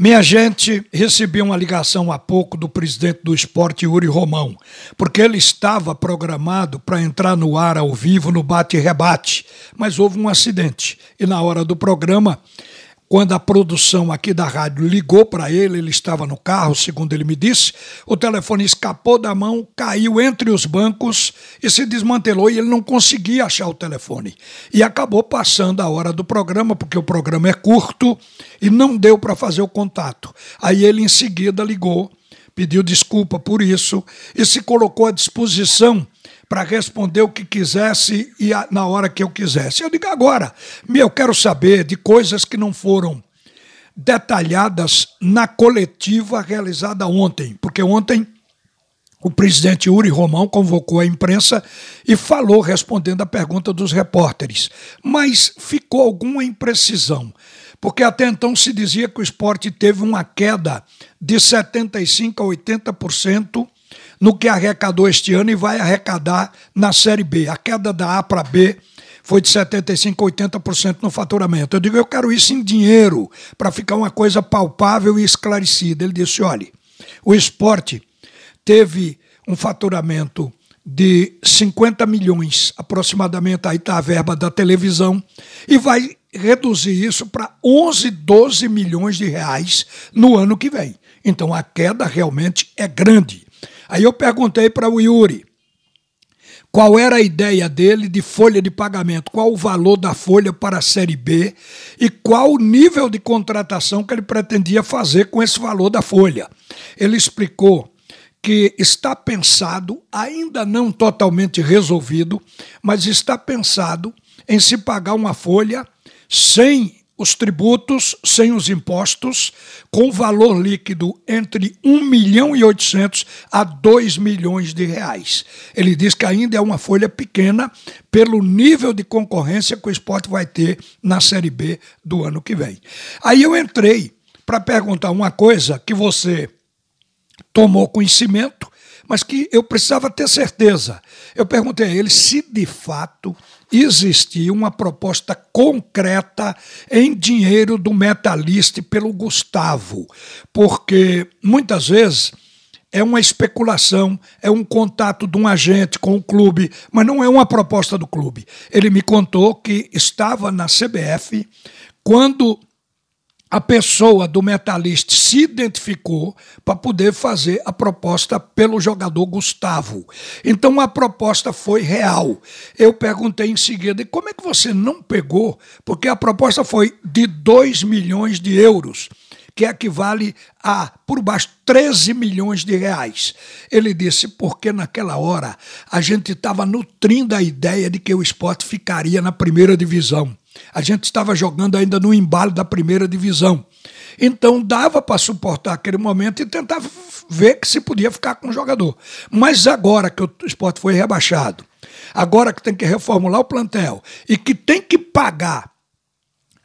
Minha gente, recebi uma ligação há pouco do presidente do esporte, Yuri Romão, porque ele estava programado para entrar no ar ao vivo no bate-rebate, mas houve um acidente. E na hora do programa quando a produção aqui da rádio ligou para ele, ele estava no carro, segundo ele me disse, o telefone escapou da mão, caiu entre os bancos e se desmantelou e ele não conseguia achar o telefone. E acabou passando a hora do programa, porque o programa é curto e não deu para fazer o contato. Aí ele em seguida ligou, pediu desculpa por isso e se colocou à disposição para responder o que quisesse e a, na hora que eu quisesse. Eu digo agora, eu quero saber de coisas que não foram detalhadas na coletiva realizada ontem, porque ontem o presidente Uri Romão convocou a imprensa e falou respondendo a pergunta dos repórteres, mas ficou alguma imprecisão, porque até então se dizia que o esporte teve uma queda de 75% a 80% no que arrecadou este ano e vai arrecadar na Série B. A queda da A para B foi de 75% a 80% no faturamento. Eu digo, eu quero isso em dinheiro, para ficar uma coisa palpável e esclarecida. Ele disse: olha, o esporte teve um faturamento de 50 milhões, aproximadamente, aí está a verba da televisão, e vai reduzir isso para 11, 12 milhões de reais no ano que vem. Então a queda realmente é grande. Aí eu perguntei para o Yuri qual era a ideia dele de folha de pagamento, qual o valor da folha para a Série B e qual o nível de contratação que ele pretendia fazer com esse valor da folha. Ele explicou que está pensado, ainda não totalmente resolvido, mas está pensado em se pagar uma folha sem os tributos sem os impostos, com valor líquido entre 1 milhão e 800 a 2 milhões de reais. Ele diz que ainda é uma folha pequena pelo nível de concorrência que o esporte vai ter na Série B do ano que vem. Aí eu entrei para perguntar uma coisa que você tomou conhecimento, mas que eu precisava ter certeza. Eu perguntei a ele se de fato existia uma proposta concreta em dinheiro do metalista pelo Gustavo, porque muitas vezes é uma especulação, é um contato de um agente com o clube, mas não é uma proposta do clube. Ele me contou que estava na CBF quando a pessoa do Metalist se identificou para poder fazer a proposta pelo jogador Gustavo. Então a proposta foi real. Eu perguntei em seguida, como é que você não pegou? Porque a proposta foi de 2 milhões de euros que equivale a, por baixo, 13 milhões de reais. Ele disse, porque naquela hora a gente estava nutrindo a ideia de que o esporte ficaria na primeira divisão. A gente estava jogando ainda no embalo da primeira divisão. Então dava para suportar aquele momento e tentar ver que se podia ficar com o jogador. Mas agora que o esporte foi rebaixado, agora que tem que reformular o plantel e que tem que pagar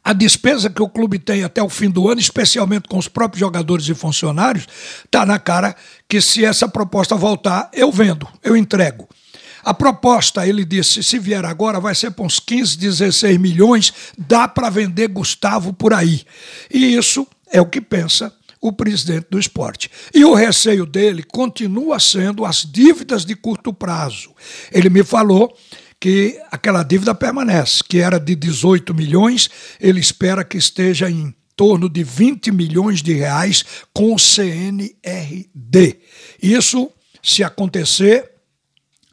a despesa que o clube tem até o fim do ano, especialmente com os próprios jogadores e funcionários, está na cara que se essa proposta voltar, eu vendo, eu entrego. A proposta, ele disse, se vier agora, vai ser para uns 15, 16 milhões, dá para vender Gustavo por aí. E isso é o que pensa o presidente do esporte. E o receio dele continua sendo as dívidas de curto prazo. Ele me falou que aquela dívida permanece, que era de 18 milhões, ele espera que esteja em torno de 20 milhões de reais com o CNRD. Isso, se acontecer,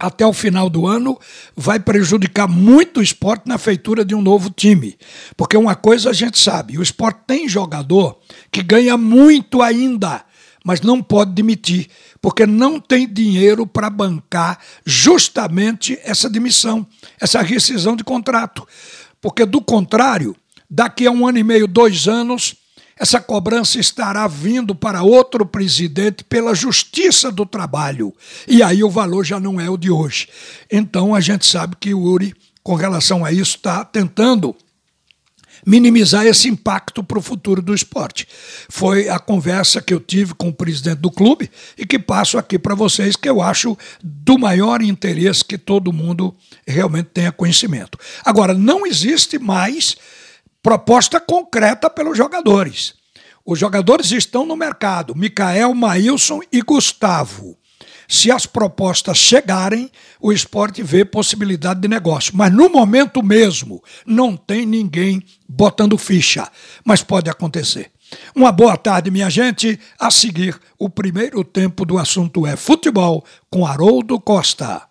até o final do ano vai prejudicar muito o esporte na feitura de um novo time. Porque uma coisa a gente sabe: o esporte tem jogador que ganha muito ainda, mas não pode demitir, porque não tem dinheiro para bancar justamente essa demissão, essa rescisão de contrato. Porque, do contrário, daqui a um ano e meio, dois anos, essa cobrança estará vindo para outro presidente pela justiça do trabalho. E aí o valor já não é o de hoje. Então a gente sabe que o Uri, com relação a isso, está tentando minimizar esse impacto para o futuro do esporte. Foi a conversa que eu tive com o presidente do clube e que passo aqui para vocês, que eu acho do maior interesse que todo mundo realmente tenha conhecimento. Agora, não existe mais proposta concreta pelos jogadores. Os jogadores estão no mercado, Micael, Maílson e Gustavo. Se as propostas chegarem, o esporte vê possibilidade de negócio. Mas no momento mesmo, não tem ninguém botando ficha. Mas pode acontecer. Uma boa tarde, minha gente. A seguir, o primeiro tempo do assunto é futebol com Haroldo Costa.